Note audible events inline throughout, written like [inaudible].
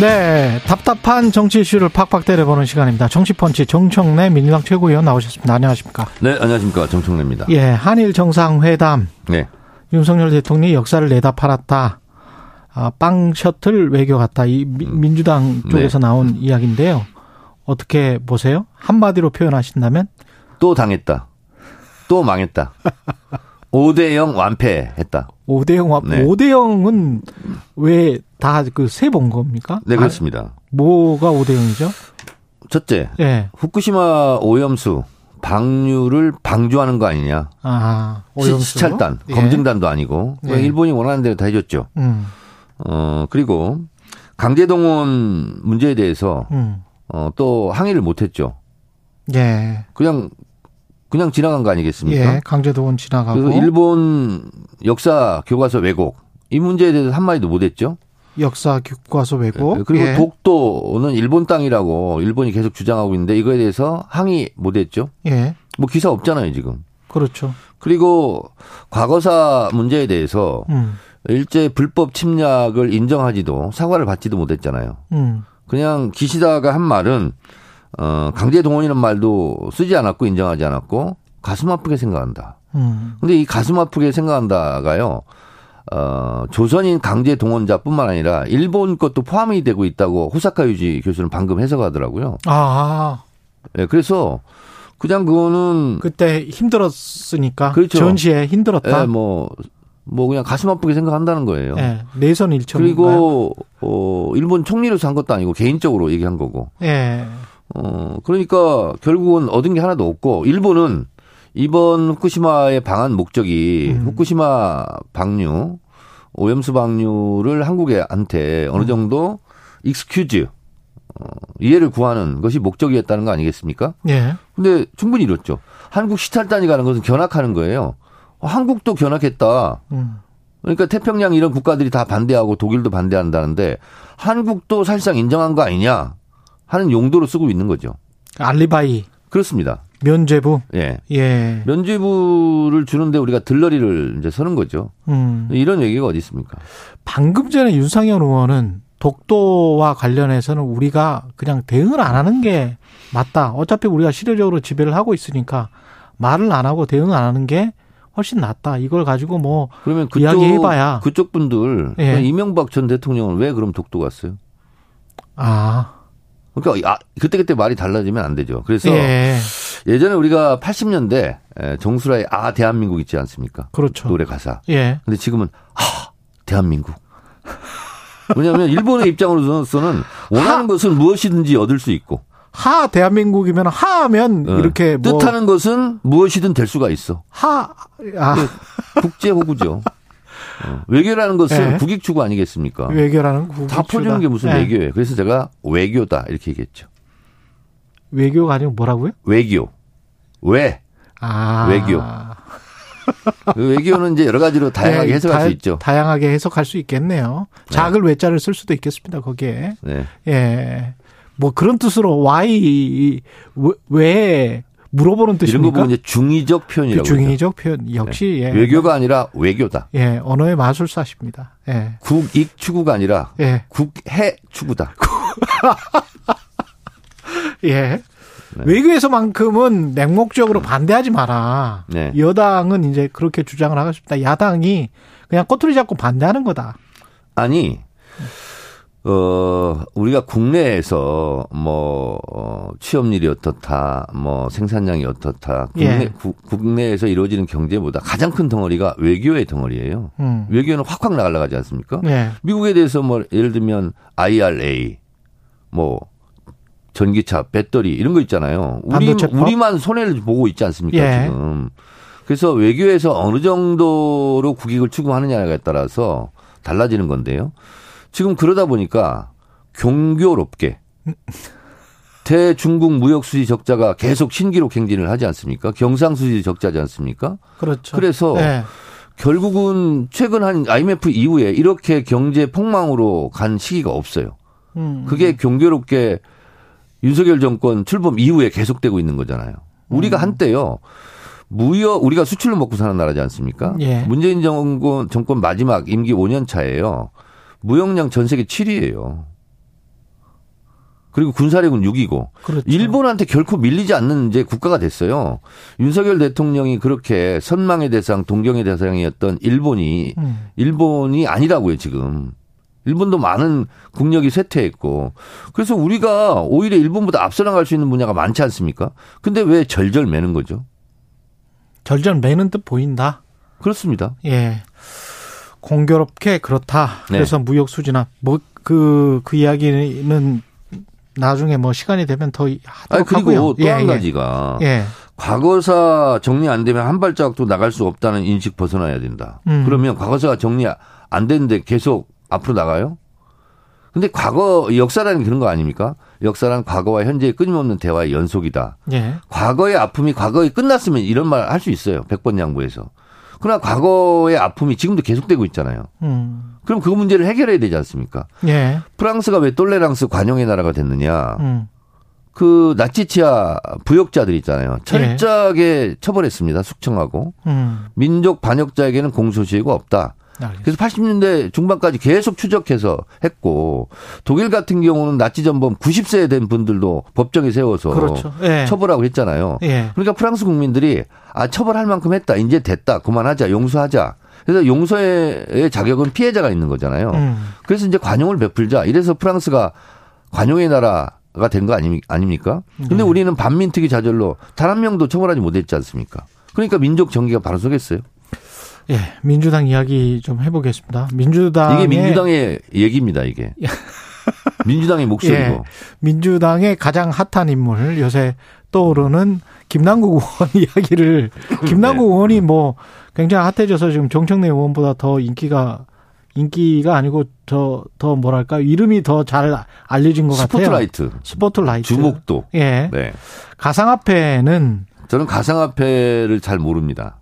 네, 답답한 정치 이슈를 팍팍 때려보는 시간입니다. 정치펀치 정청래 민주당 최고위원 나오셨습니다. 안녕하십니까? 네, 안녕하십니까. 정청래입니다. 예, 한일 정상회담. 네. 윤석열 대통령이 역사를 내다 팔았다. 아, 빵 셔틀 외교 같다. 이 미- 음. 민주당 쪽에서 네. 나온 이야기인데요. 어떻게 보세요? 한마디로 표현하신다면? 또 당했다. 또 망했다. [laughs] 5대0 완패했다. 오대영, 네. 오대영은 왜 다 그 세 본 겁니까? 네, 그렇습니다. 아, 뭐가 오대영이죠? 첫째, 예. 후쿠시마 오염수 방류를 방조하는 거 아니냐. 아, 시, 오염수. 시찰단, 예. 검증단도 아니고. 예. 일본이 원하는 대로 다 해줬죠. 음, 어, 그리고 강제동원 문제에 대해서 음. 어, 또 항의를 못 했죠. 예. 그냥, 그냥 지나간 거 아니겠습니까? 예, 강제동원 지나가고 그래서 일본 역사 교과서 왜곡 이 문제에 대해서 한 마디도 못 했죠. 역사 교과서 왜곡 그리고 예. 독도는 일본 땅이라고 일본이 계속 주장하고 있는데 이거에 대해서 항의 못 했죠. 예, 뭐 기사 없잖아요, 지금. 그렇죠. 그리고 과거사 문제에 대해서 음, 일제 불법 침략을 인정하지도 사과를 받지도 못했잖아요. 음, 그냥 기시다가 한 말은 어 강제 동원이라는 말도 쓰지 않았고 인정하지 않았고 가슴 아프게 생각한다. 음, 근데 이 가슴 아프게 생각한다가요. 어, 조선인 강제 동원자뿐만 아니라 일본 것도 포함이 되고 있다고 호사카 유지 교수는 방금 해석하더라고요. 아, 예, 그래서 그냥 그거는 그때 힘들었으니까 그렇죠. 전시에 힘들었다. 예, 뭐, 뭐 그냥 가슴 아프게 생각한다는 거예요. 예, 내선 일청. 그리고 어, 일본 총리로서 한 것도 아니고 개인적으로 얘기한 거고. 예, 어, 그러니까 결국은 얻은 게 하나도 없고 일본은 이번 후쿠시마의 방한 목적이 음. 후쿠시마 방류, 오염수 방류를 한국한테 어느 정도 excuse, 어, 이해를 구하는 것이 목적이었다는 거 아니겠습니까? 예, 근데 충분히 이렇죠. 한국 시찰단이 가는 것은 견학하는 거예요. 어, 한국도 견학했다. 음, 그러니까 태평양 이런 국가들이 다 반대하고 독일도 반대한다는데 한국도 사실상 인정한 거 아니냐 하는 용도로 쓰고 있는 거죠. 알리바이 그렇습니다. 면죄부. 예. 예, 면죄부를 주는데 우리가 들러리를 이제 서는 거죠. 음. 이런 얘기가 어디 있습니까? 방금 전에 윤상현 의원은 독도와 관련해서는 우리가 그냥 대응을 안 하는 게 맞다. 어차피 우리가 실효적으로 지배를 하고 있으니까 말을 안 하고 대응 안 하는 게 훨씬 낫다. 이걸 가지고 뭐 그러면 그쪽 이야기해봐야. 그쪽 분들 예. 이명박 전 대통령은 왜 그럼 독도 갔어요? 아, 그러니까 아, 그때 그때 말이 달라지면 안 되죠. 그래서 예, 예전에 우리가 80년대 정수라의 아 대한민국 있지 않습니까? 그렇죠. 노래 가사. 예, 근데 지금은 아 대한민국. [laughs] 왜냐하면 일본의 입장으로서는 원하는 하. 것은 무엇이든지 얻을 수 있고 하 대한민국이면 하면 어, 이렇게 뭐 뜻하는 것은 무엇이든 될 수가 있어. 하, 아, 국제 호구죠. [laughs] 어, 외교라는 것은 예. 국익 추구 아니겠습니까? 외교라는 국다 퍼주는 게 무슨 예. 외교예요. 그래서 제가 외교다 이렇게 얘기했죠. 외교가 아니고 뭐라고요? 외교. 왜? 아, 외교. 그 외교는 이제 여러 가지로 다양하게 예, 해석할 다- 수 있죠. 다양하게 해석할 수 있겠네요. 작을 외자를 쓸 수도 있겠습니다. 거기에. 네. 예. 뭐 그런 뜻으로 why 왜, 왜 물어보는 이런 거 뜻입니까? 보면 이제 중의적 표현이라고. 그 중의적 표현 역시 그러죠. 예. 외교가 아니라 외교다. 예, 언어의 마술사십니다. 예. 국익 추구가 아니라 예. 국해 추구다. [laughs] 예. 네. 외교에서만큼은 맹목적으로 반대하지 마라. 네. 여당은 이제 그렇게 주장을 하고 싶다. 야당이 그냥 꼬투리 잡고 반대하는 거다. 아니, 어, 우리가 국내에서 뭐, 어, 취업률이 어떻다, 뭐, 생산량이 어떻다, 국내, 예. 구- 국내에서 이루어지는 경제보다 가장 큰 덩어리가 외교의 덩어리예요. 음. 외교는 확확 나가려가지 않습니까? 예. 미국에 대해서 뭐, 예를 들면 IRA, 뭐, 전기차, 배터리, 이런 거 있잖아요. 우리? 우리만 손해를 보고 있지 않습니까, 예. 지금. 그래서 외교에서 어느 정도로 국익을 추구하느냐에 따라서 달라지는 건데요. 지금 그러다 보니까 경교롭게 [laughs] 대중국 무역 수지 적자가 계속 신기록 행진을 하지 않습니까? 경상 수지 적자지 않습니까? 그렇죠. 그래서 예. 결국은 최근 한 IMF 이후에 이렇게 경제 폭망으로 간 시기가 없어요. 음. 그게 경계롭게 윤석열 정권 출범 이후에 계속되고 있는 거잖아요. 우리가 음. 한때요. 무역 우리가 수출로 먹고 사는 나라지 않습니까? 예. 문재인 정권 정권 마지막 임기 5년 차예요. 무역량 전 세계 7위예요. 그리고 군사력은 6위고 그렇죠. 일본한테 결코 밀리지 않는 이제 국가가 됐어요. 윤석열 대통령이 그렇게 선망의 대상, 동경의 대상이었던 일본이 음. 일본이 아니라고요, 지금. 일본도 많은 국력이 쇠퇴했고. 그래서 우리가 오히려 일본보다 앞서 나갈 수 있는 분야가 많지 않습니까? 근데 왜 절절 매는 거죠? 절절 매는 듯 보인다. 그렇습니다. 예. 공교롭게 그렇다. 네. 그래서 무역 수지나 뭐그그 이야기는 나중에 뭐 시간이 되면 더 하도록 그리고 하고요. 또한 가지가 예. 과거사 정리 안 되면 한 발자국도 나갈 수 없다는 인식 벗어나야 된다. 음. 그러면 과거사가 정리 안 됐는데 계속 앞으로 나가요? 근데 과거 역사라는 그런 거 아닙니까? 역사란 과거와 현재의 끊임없는 대화의 연속이다. 예. 과거의 아픔이 과거에 끝났으면 이런 말 할 수 있어요. 백번 양보해서. 그러나 과거의 아픔이 지금도 계속되고 있잖아요. 음. 그럼 그 문제를 해결해야 되지 않습니까? 예. 프랑스가 왜 똘레랑스 관용의 나라가 됐느냐? 음. 그 나치치아 부역자들 있잖아요. 철저하게 처벌했습니다. 숙청하고 음. 민족 반역자에게는 공소시효가 없다. 알겠습니다. 그래서 80년대 중반까지 계속 추적해서 했고 독일 같은 경우는 나치 전범 90세 된 분들도 법정에 세워서 그렇죠. 예. 처벌하고 했잖아요. 예. 그러니까 프랑스 국민들이 아 처벌할 만큼 했다. 이제 됐다. 그만하자. 용서하자. 그래서 용서의 자격은 피해자가 있는 거잖아요. 음. 그래서 이제 관용을 베풀자. 이래서 프랑스가 관용의 나라 가 된 거 아닙니까? 근데 네. 우리는 반민특위 자절로 단 한 명도 처벌하지 못했지 않습니까? 그러니까 민족 정기가 바로 서겠어요. 예. 민주당 이야기 좀 해보겠습니다. 민주당 이게 민주당의 얘기입니다, 이게. [laughs] 민주당의 목소리고. 예. 민주당의 가장 핫한 인물 요새 떠오르는 김남국 의원 [laughs] 이야기를 김남국 네. 의원이 뭐 굉장히 핫해져서 지금 정청래 의원보다 더 인기가 인기가 아니고 더 더 뭐랄까 이름이 더 잘 알려진 것 같아요. 스포트라이트. 스포트라이트. 주목도. 예. 네. 가상화폐는 저는 가상화폐를 잘 모릅니다.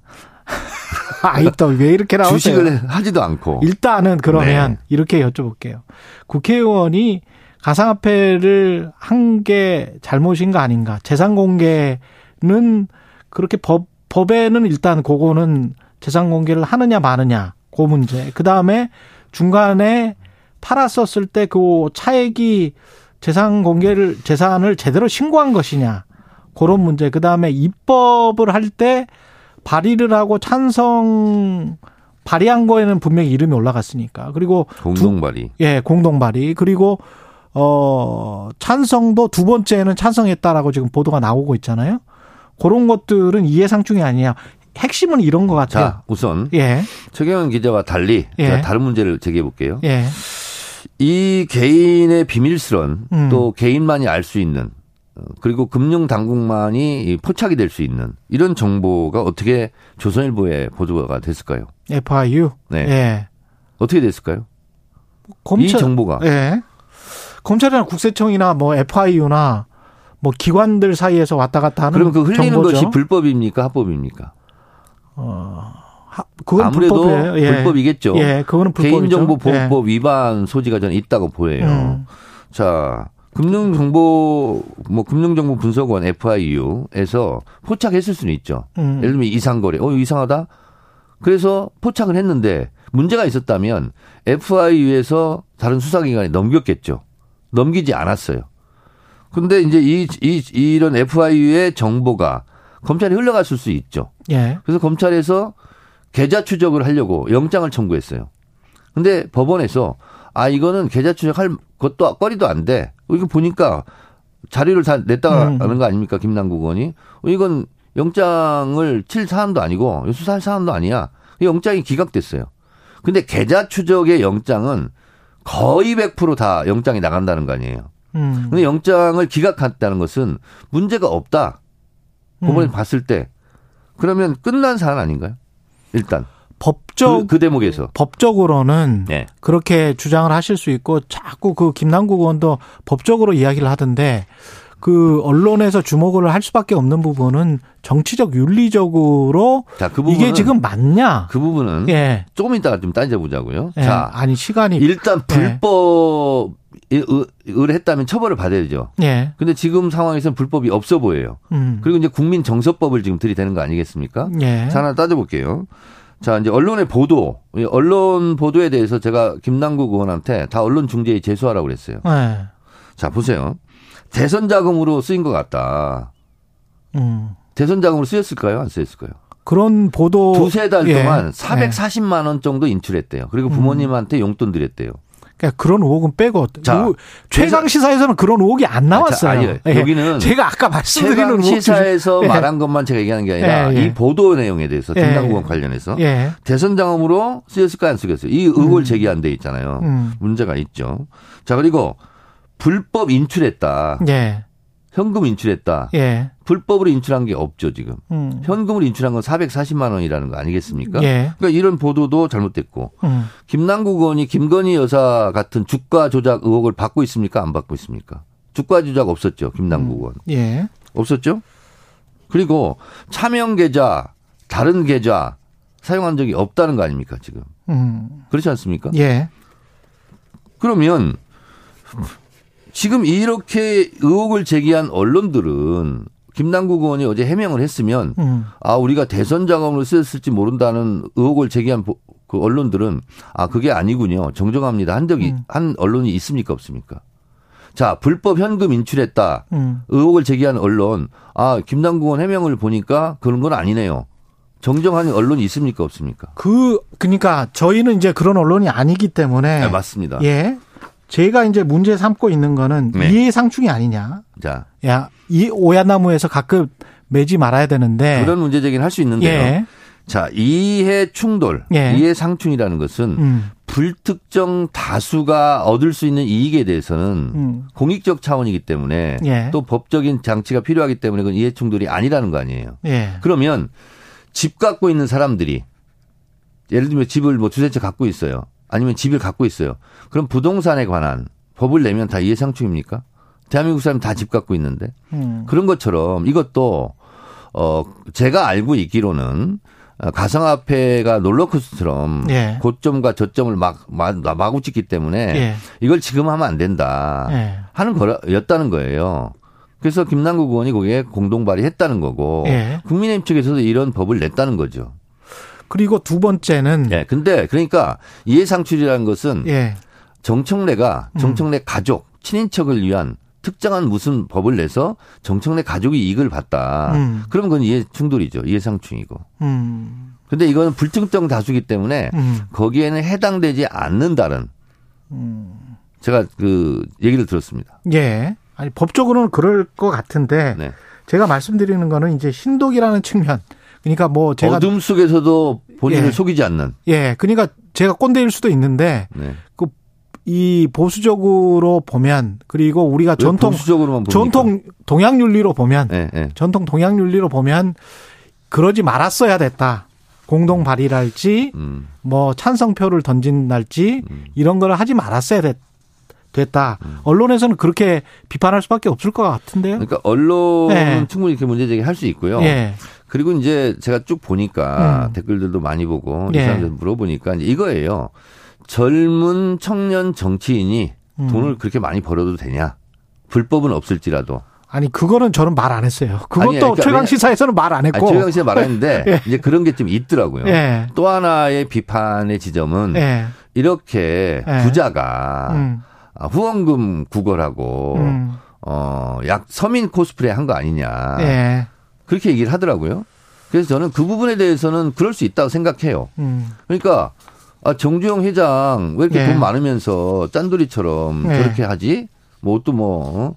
아이 또 왜 이렇게 나오세요? 주식을 하지도 않고. 일단은 그러면 네. 이렇게 여쭤볼게요. 국회의원이 가상화폐를 한 게 잘못인 가 아닌가? 재산 공개는 그렇게 법 법에는 일단 그거는 재산 공개를 하느냐 마느냐 그 문제. 그 다음에 중간에 팔았었을 때 그 차액이 재산 공개를 재산을 제대로 신고한 것이냐 그런 문제. 그 다음에 입법을 할 때 발의를 하고 찬성 발의한 거에는 분명히 이름이 올라갔으니까. 그리고 공동 발의. 예, 공동 발의. 그리고 어 찬성도 두 번째는 찬성했다라고 지금 보도가 나오고 있잖아요. 그런 것들은 이해상충이 아니야. 핵심은 이런 것 같아요. 자, 우선 예, 최경영 기자와 달리 예. 다른 문제를 제기해 볼게요. 예, 이 개인의 비밀스런 음. 또 개인만이 알 수 있는 어, 그리고 금융 당국만이 이 포착이 될 수 있는 이런 정보가 어떻게 조선일보에 보도가 됐을까요? FIU. 네. 예. 어떻게 됐을까요? 검찰, 이 정보가 예. 검찰이나 국세청이나 뭐 FIU나 뭐 기관들 사이에서 왔다 갔다 하는 그럼 그 흘리는 정보죠. 것이 불법입니까? 합법입니까? 하- 그건 아무래도 불법이에요. 예. 불법이겠죠. 예, 그거는 불법이죠. 개인정보보호법 위반 소지가 저는 있다고 보여요. 음. 자, 금융정보 뭐 금융정보 분석원 FIU에서 포착했을 수는 있죠. 음. 예를 들면 이상거래, 어 이상하다. 그래서 포착을 했는데 문제가 있었다면 FIU에서 다른 수사기관에 넘겼겠죠. 넘기지 않았어요. 근데 이제 이, 이 이런 FIU의 정보가 검찰에 흘러갔을 수 있죠. 예. 그래서 검찰에서 계좌 추적을 하려고 영장을 청구했어요. 근데 법원에서 아 이거는 계좌 추적할 것도 거리도 안 돼. 이거 보니까 자료를 다 냈다가 음. 하는 거 아닙니까 김남국 의원이? 어, 이건 영장을 칠 사안도 아니고 수사할 사안도 아니야. 영장이 기각됐어요. 근데 계좌 추적의 영장은 거의 100%다 영장이 나간다는 거 아니에요. 음. 근데 영장을 기각했다는 것은 문제가 없다. 법원에 음. 봤을 때 그러면 끝난 사안 아닌가요? 일단 법적 그, 그 대목에서 법적으로는 네. 그렇게 주장을 하실 수 있고 자꾸 그 김남국 의원도 법적으로 이야기를 하던데 그 언론에서 주목을 할 수밖에 없는 부분은 정치적 윤리적으로 자, 그 부분은 이게 지금 맞냐? 그 부분은 예. 조금 이따가 좀 따져보자고요. 예. 자, 아니 시간이 일단 불법 을 했다면 처벌을 받아야 되죠. 예. 근데 지금 상황에서는 불법이 없어 보여요. 음. 그리고 이제 국민 정서법을 지금 들이대는 거 아니겠습니까? 예. 자, 하나 따져볼게요. 자, 이제 언론의 보도, 이 언론 보도에 대해서 제가 김남국 의원한테 다 언론 중재에 제소하라고 그랬어요. 예. 자, 보세요. 대선 자금으로 쓰인 것 같다. 음. 대선 자금으로 쓰였을까요? 안 쓰였을까요? 그런 보도 두세 달 예. 동안 예. 440만 원 정도 인출했대요. 그리고 부모님한테 용돈 드렸대요. 그러니까 그런 의혹은 빼고 자, 의- 최강 시사에서는 그런 의혹이 안 나왔어요. 아, 자, 아니에요. 예. 여기는 제가 아까 말씀드리는 최강 의혹 시사에서 예. 말한 것만 제가 얘기하는 게 아니라 예, 예. 이 보도 내용에 대해서 예, 김남국원 예. 관련해서 예. 대선 자금으로 쓰였을까 안 쓰였어요. 이 의혹을 제기한 데 있잖아요. 음. 문제가 있죠. 자 그리고 불법 인출했다. 예. 현금 인출했다. 예. 불법으로 인출한 게 없죠 지금. 음. 현금으로 인출한 건 440만 원이라는 거 아니겠습니까? 예. 그러니까 이런 보도도 잘못됐고 음. 김남국 의원이 김건희 여사 같은 주가 조작 의혹을 받고 있습니까? 안 받고 있습니까? 주가 조작 없었죠. 김남국 의원. 예. 없었죠? 그리고 차명 계좌, 다른 계좌 사용한 적이 없다는 거 아닙니까, 지금? 음. 그렇지 않습니까? 예. 그러면 지금 이렇게 의혹을 제기한 언론들은 김남국 의원이 어제 해명을 했으면 음. 아, 우리가 대선 자금으로 쓰였을지 모른다는 의혹을 제기한 보- 그 언론들은 아, 그게 아니군요. 정정합니다. 한 적이, 음. 한 언론이 있습니까? 없습니까? 자, 불법 현금 인출했다. 음. 의혹을 제기한 언론, 아, 김남국 의원 해명을 보니까 그런 건 아니네요. 정정하는 언론이 있습니까? 없습니까? 그 그러니까 저희는 이제 그런 언론이 아니기 때문에 네, 맞습니다. 예. 제가 이제 문제 삼고 있는 거는 네. 이해상충이 아니냐. 자, 야, 이 오얏나무에서 가끔 매지 말아야 되는데. 그런 문제 제기는 할 수 있는데요. 예. 자, 이해 충돌, 예. 이해 상충이라는 것은 음. 불특정 다수가 얻을 수 있는 이익에 대해서는 음. 공익적 차원이기 때문에 예. 또 법적인 장치가 필요하기 때문에 그건 이해 충돌이 아니라는 거 아니에요. 예. 그러면 집 갖고 있는 사람들이 예를 들면 집을 뭐 두세 채 갖고 있어요. 아니면 집을 갖고 있어요. 그럼 부동산에 관한 법을 내면 다 이해상충입니까? 대한민국 사람 다집 갖고 있는데 음. 그런 것처럼 이것도 어 제가 알고 있기로는 어, 가상화폐가 롤러코스터처럼 예. 고점과 저점을 막, 막 마구 찍기 때문에 예. 이걸 지금 하면 안 된다 예. 하는 거였다는 거예요. 그래서 김남국 의원이 거기에 공동 발의했다는 거고 예. 국민의힘 측에서도 이런 법을 냈다는 거죠. 그리고 두 번째는 예. 근데 그러니까 이해상출이라는 것은 예. 정청래가 음. 정청래 가족 친인척을 위한 특정한 무슨 법을 내서 정청래 가족이 이익을 봤다. 음. 그럼 그건 이해 충돌이죠. 이해상충이고. 음. 근데 이거는 불특정 다수기 때문에 음. 거기에는 해당되지 않는다는 제가 그 얘기를 들었습니다. 예. 아니 법적으로는 그럴 것 같은데 네. 제가 말씀드리는 거는 이제 신독이라는 측면. 그러니까 뭐 제가 어둠 속에서도 본인을 예. 속이지 않는. 예. 그러니까 제가 꼰대일 수도 있는데 네. 그이 보수적으로 보면 그리고 우리가 왜 전통? 전통 동양 윤리로 보면 네, 네. 전통 동양 윤리로 보면 그러지 말았어야 됐다. 공동 발의랄지 음. 뭐 찬성표를 던진 날지 이런 걸 하지 말았어야 됐, 됐다. 음. 언론에서는 그렇게 비판할 수밖에 없을 것 같은데요. 그러니까 언론은 네. 충분히 이렇게 문제 제기할 수 있고요. 예. 그리고 이제 제가 쭉 보니까 음. 댓글들도 많이 보고 예. 이 사람들 물어보니까 이제 이거예요. 젊은 청년 정치인이 음. 돈을 그렇게 많이 벌어도 되냐? 불법은 없을지라도. 아니 그거는 저는 말 안 했어요. 그것도 아니, 그러니까 최강 시사에서는 말안 아니, 했고. 최강 씨가 말했는데 [laughs] 예. 이제 그런 게 좀 있더라고요. 예. 또 하나의 비판의 지점은 예. 이렇게 예. 부자가 음. 아, 후원금 구걸하고 음. 어, 약 서민 코스프레 한 거 아니냐. 예. 그렇게 얘기를 하더라고요. 그래서 저는 그 부분에 대해서는 그럴 수 있다고 생각해요. 음. 그러니까 아, 정주영 회장 왜 이렇게 예. 돈 많으면서 짠돌이처럼 예. 저렇게 하지? 뭐 옷도 뭐 어,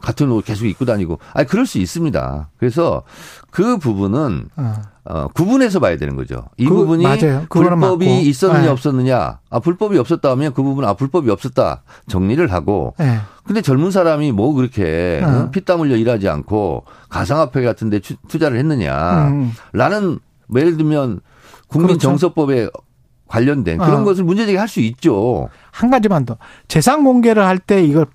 같은 옷 계속 입고 다니고. 아니 그럴 수 있습니다. 그래서 그 부분은 어. 어, 구분해서 봐야 되는 거죠. 이 그- 부분이 맞아요. 불법이 맞고. 있었느냐 예. 없었느냐. 아 불법이 없었다 하면 그 부분은 아 불법이 없었다 정리를 하고. 예. 근데 젊은 사람이 뭐 그렇게 어. 어, 피땀 흘려 일하지 않고 가상화폐 같은 데 추- 투자를 했느냐. 음. 라는 뭐 예를 들면 국민 그렇죠. 정서법에 관련된 그런 어. 것을 문제제기 할 수 있죠. 한 가지만 더. 재산 공개를 할 때 이걸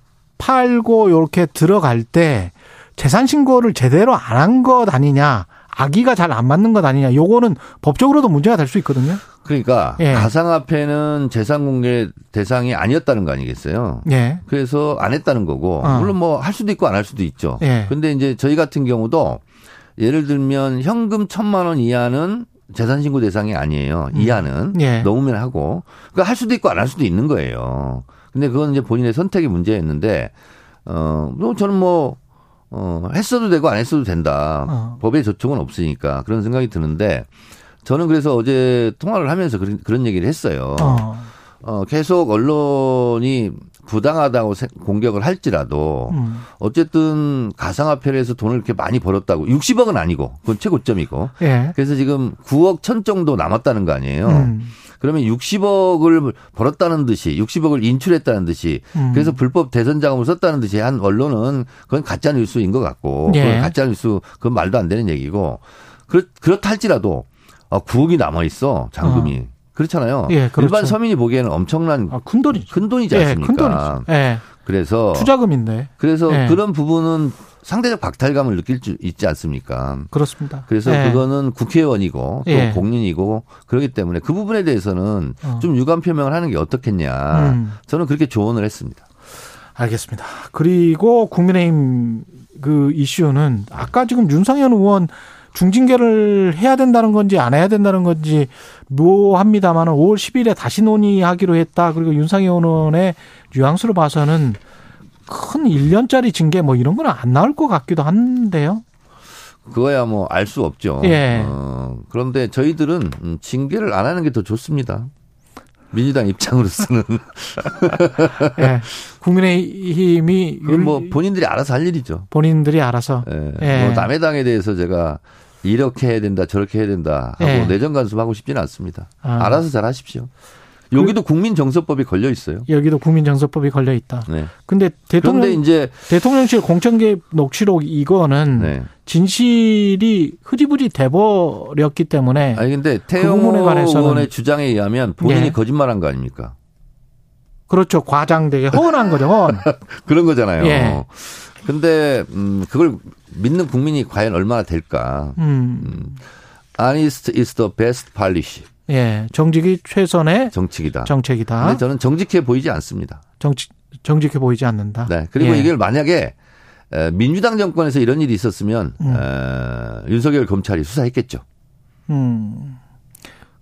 팔고 이렇게 들어갈 때 재산 신고를 제대로 안 한 것 아니냐. 아기가 잘 안 맞는 것 아니냐. 요거는 법적으로도 문제가 될 수 있거든요. 그러니까 예. 가상화폐는 재산 공개 대상이 아니었다는 거 아니겠어요? 예. 그래서 안 했다는 거고 어. 물론 뭐 할 수도 있고 안 할 수도 있죠. 예. 근데 이제 저희 같은 경우도 예를 들면 현금 천만 원 이하는 재산 신고 대상이 아니에요. 이하는 예. 넘으면 하고 그러니까 할 수도 있고 안 할 수도 있는 거예요. 근데 그건 이제 본인의 선택의 문제였는데 어, 뭐 저는 뭐 어, 했어도 되고 안 했어도 된다. 어. 법에 저촉은 없으니까 그런 생각이 드는데 저는 그래서 어제 통화를 하면서 그런, 그런 얘기를 했어요. 어. 어, 계속 언론이 부당하다고 세- 공격을 할지라도 음. 어쨌든 가상화폐를 해서 돈을 이렇게 많이 벌었다고 60억은 아니고 그건 최고점이고 예. 그래서 지금 9억 천 정도 남았다는 거 아니에요. 음. 그러면 60억을 벌었다는 듯이 60억을 인출했다는 듯이 음. 그래서 불법 대선 자금을 썼다는 듯이 한 언론은 그건 가짜 뉴스인 것 같고 예. 그건 가짜 뉴스 그건 말도 안 되는 얘기고 그렇 그렇다 할지라도 아, 9억이 남아 있어 잔금이 그렇잖아요. 예, 그렇죠. 일반 서민이 보기에는 엄청난 아, 큰 돈이죠. 큰 돈이지 예, 않습니까? 큰 돈이죠. 예. 그래서 투자금인데. 그래서 예. 그런 부분은 상대적 박탈감을 느낄 수 있지 않습니까? 그렇습니다. 그래서 예. 그거는 국회의원이고 또 예. 공인이고 그렇기 때문에 그 부분에 대해서는 어. 좀 유감 표명을 하는 게 어떻겠냐. 음. 저는 그렇게 조언을 했습니다. 알겠습니다. 그리고 국민의힘 그 이슈는 아까 지금 윤상현 의원 중징계를 해야 된다는 건지 안 해야 된다는 건지 묘합니다만은 5월 10일에 다시 논의하기로 했다. 그리고 윤상현 의원의 뉘앙스로 봐서는 큰 1년짜리 징계 뭐 이런 건 안 나올 것 같기도 한데요. 그거야 뭐 알 수 없죠. 예. 어, 그런데 저희들은 음, 징계를 안 하는 게 더 좋습니다. 민주당 입장으로서는 [laughs] 예. 국민의힘이 뭐 율- 본인들이 알아서 할 일이죠. 본인들이 알아서 예. 예. 뭐 남의 당에 대해서 제가 이렇게 해야 된다 저렇게 해야 된다 하고 예. 내정 간섭하고 싶지는 않습니다. 아. 그 알아서 잘 하십시오. 여기도 국민정서법이 걸려 있어요. 여기도 국민정서법이 걸려 있다. 네. 근데 대통령 그런데 이제 대통령실 공천개입 녹취록 이거는 네. 진실이 흐지부지 돼버렸기 때문에 아니 근데 그 태영 부분에 관해서는- 의원의 주장에 의하면 본인이 예. 거짓말한 거 아닙니까? 그렇죠 과장되게 허언한 거죠 허언. [laughs] 그런 거잖아요. 예. 근데 음 그걸 믿는 국민이 과연 얼마나 될까? 음, Honest is the best policy. 예 정직이 최선의 정책이다. 정책이다. 근데 저는 정직해 보이지 않습니다. 정치 정직해 보이지 않는다. 네. 그리고 예. 이걸 만약에 에, 민주당 정권에서 이런 일이 있었으면 음. 에, 윤석열 검찰이 수사했겠죠. 음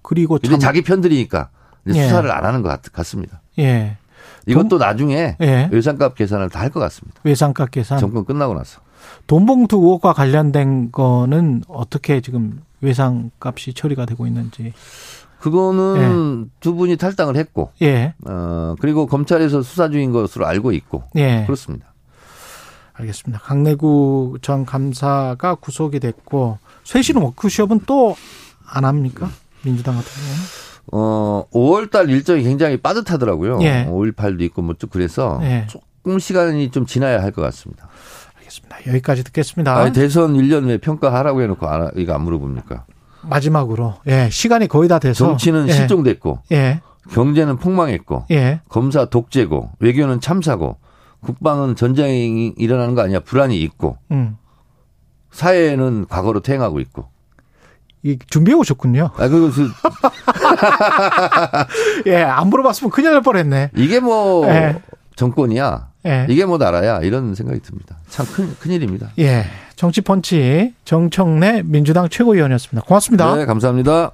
그리고 참 자기 편들이니까 예. 수사를 안 하는 것 같, 습니다 예 이것도 나중에 예. 외상값 계산을 다 할 것 같습니다. 외상값 계산 정권 끝나고 나서. 돈봉투 의혹과 관련된 거는 어떻게 지금 외상값이 처리가 되고 있는지. 그거는 두 분이 탈당을 했고, 예, 어, 그리고 검찰에서 수사 중인 것으로 알고 있고, 예. 그렇습니다. 알겠습니다. 강내구 전 감사가 구속이 됐고 쇄신 워크숍은 또 안 합니까? 민주당 같은 경우는. 어, 5월 달 일정이 굉장히 빠듯하더라고요. 예. 5.18도 있고 뭐 쭉 그래서 예. 조금 시간이 좀 지나야 할 것 같습니다. 알겠습니다. 여기까지 듣겠습니다. 아니, 대선 1년 왜 평가하라고 해놓고 안, 이거 안 물어봅니까? 마지막으로 예 시간이 거의 다 돼서 정치는 예. 실종됐고, 예, 경제는 폭망했고, 예, 검사 독재고, 외교는 참사고, 국방은 전쟁이 일어나는 거 아니야? 불안이 있고, 음, 사회는 과거로 퇴행하고 있고. 이 준비해 오셨군요. 아, 그리고 그- [laughs] 예, 안 물어봤으면 큰일 날 뻔했네. 이게 뭐 예. 정권이야? 예, 이게 뭐 나라야? 이런 생각이 듭니다. 참 큰, 큰일입니다. 예, 정치펀치 정청래 민주당 최고위원이었습니다. 고맙습니다. 네, 감사합니다.